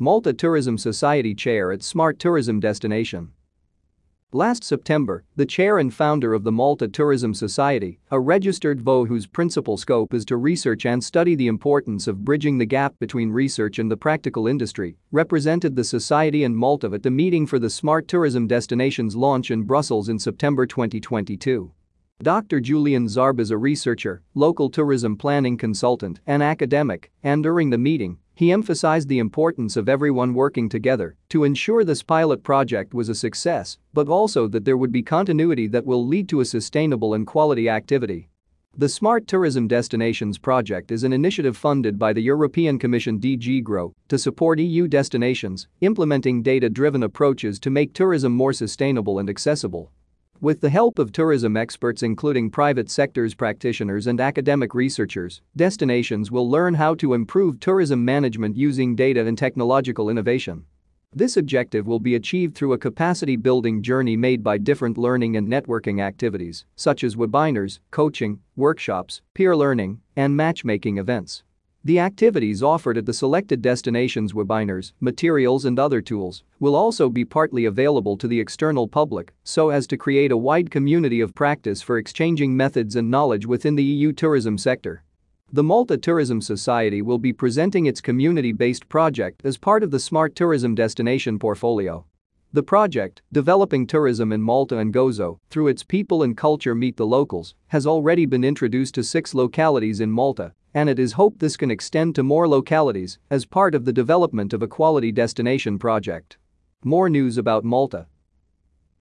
Malta Tourism Society Chair at Smart Tourism Destination. Last September, the chair and founder of the Malta Tourism Society, a registered VO whose principal scope is to research and study the importance of bridging the gap between research and the practical industry, represented the society and Malta at the meeting for the Smart Tourism Destinations launch in Brussels in September 2022. Dr. Julian Zarb is a researcher, local tourism planning consultant, and academic, and during the meeting, he emphasized the importance of everyone working together to ensure this pilot project was a success, but also that there would be continuity that will lead to a sustainable and quality activity. The Smart Tourism Destinations project is an initiative funded by the European Commission DG GROW to support EU destinations, implementing data-driven approaches to make tourism more sustainable and accessible. With the help of tourism experts including private sectors practitioners and academic researchers, destinations will learn how to improve tourism management using data and technological innovation. This objective will be achieved through a capacity building journey made by different learning and networking activities, such as webinars, coaching, workshops, peer learning, and matchmaking events. The activities offered at the selected destinations webinars, materials and other tools will also be partly available to the external public so as to create a wide community of practice for exchanging methods and knowledge within the EU tourism sector. The Malta Tourism Society will be presenting its community-based project as part of the Smart Tourism Destination portfolio. The project, Developing Tourism in Malta and Gozo, through its People and Culture Meet the Locals, has already been introduced to six localities in Malta and it is hoped this can extend to more localities as part of the development of a quality destination project. More news about Malta